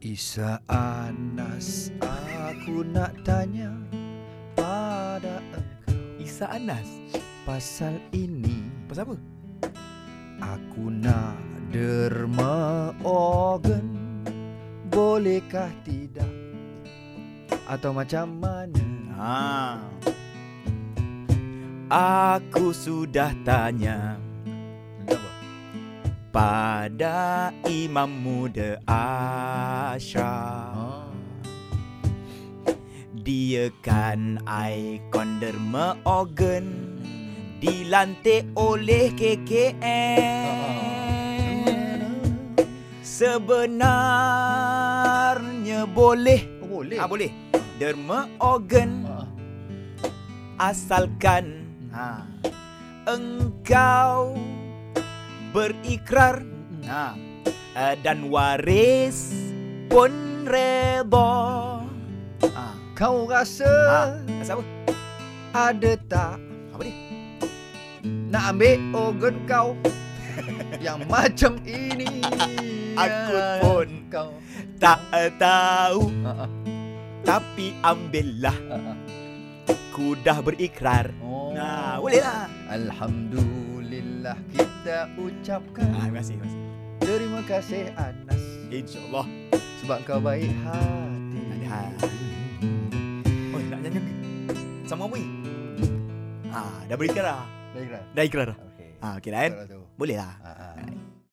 Isa Anas Aku nak tanya Pada engkau Isa Anas. Pasal ini Pasal apa? Aku nak derma organ Bolehkah tidak Atau macam mana Ha. Aku sudah tanya? Pada Imam Muda Ashraf. Dia kan ikon derma organ dilantik oleh KKN. Sebenarnya boleh. Oh, boleh Ah boleh. Derma organ Ah. asalkan ha engkau berikrar ha eh, dan waris pun reda. Ha. Kau rasa Ha, pasal apa? Ada tak Apa dia? Nak ambil organ kau Yang macam ini Aku pun kau tak tahu Ah, ah, tapi ambillah ah, ah. ku dah berikrar. Oh. Nah, boleh lah. Alhamdulillah kita ucapkan Ah, terima kasih, terima kasih. Terima kasih Anas InsyaAllah. Sebab kau baik hati Ada. Oh, nak nyanyi? Sama apa ni? Ah, dah berikrar dah. Baiklah Dah ikrar dah. Okey Ah, okey kan? Kalau tu Boleh lah. Ah, ah.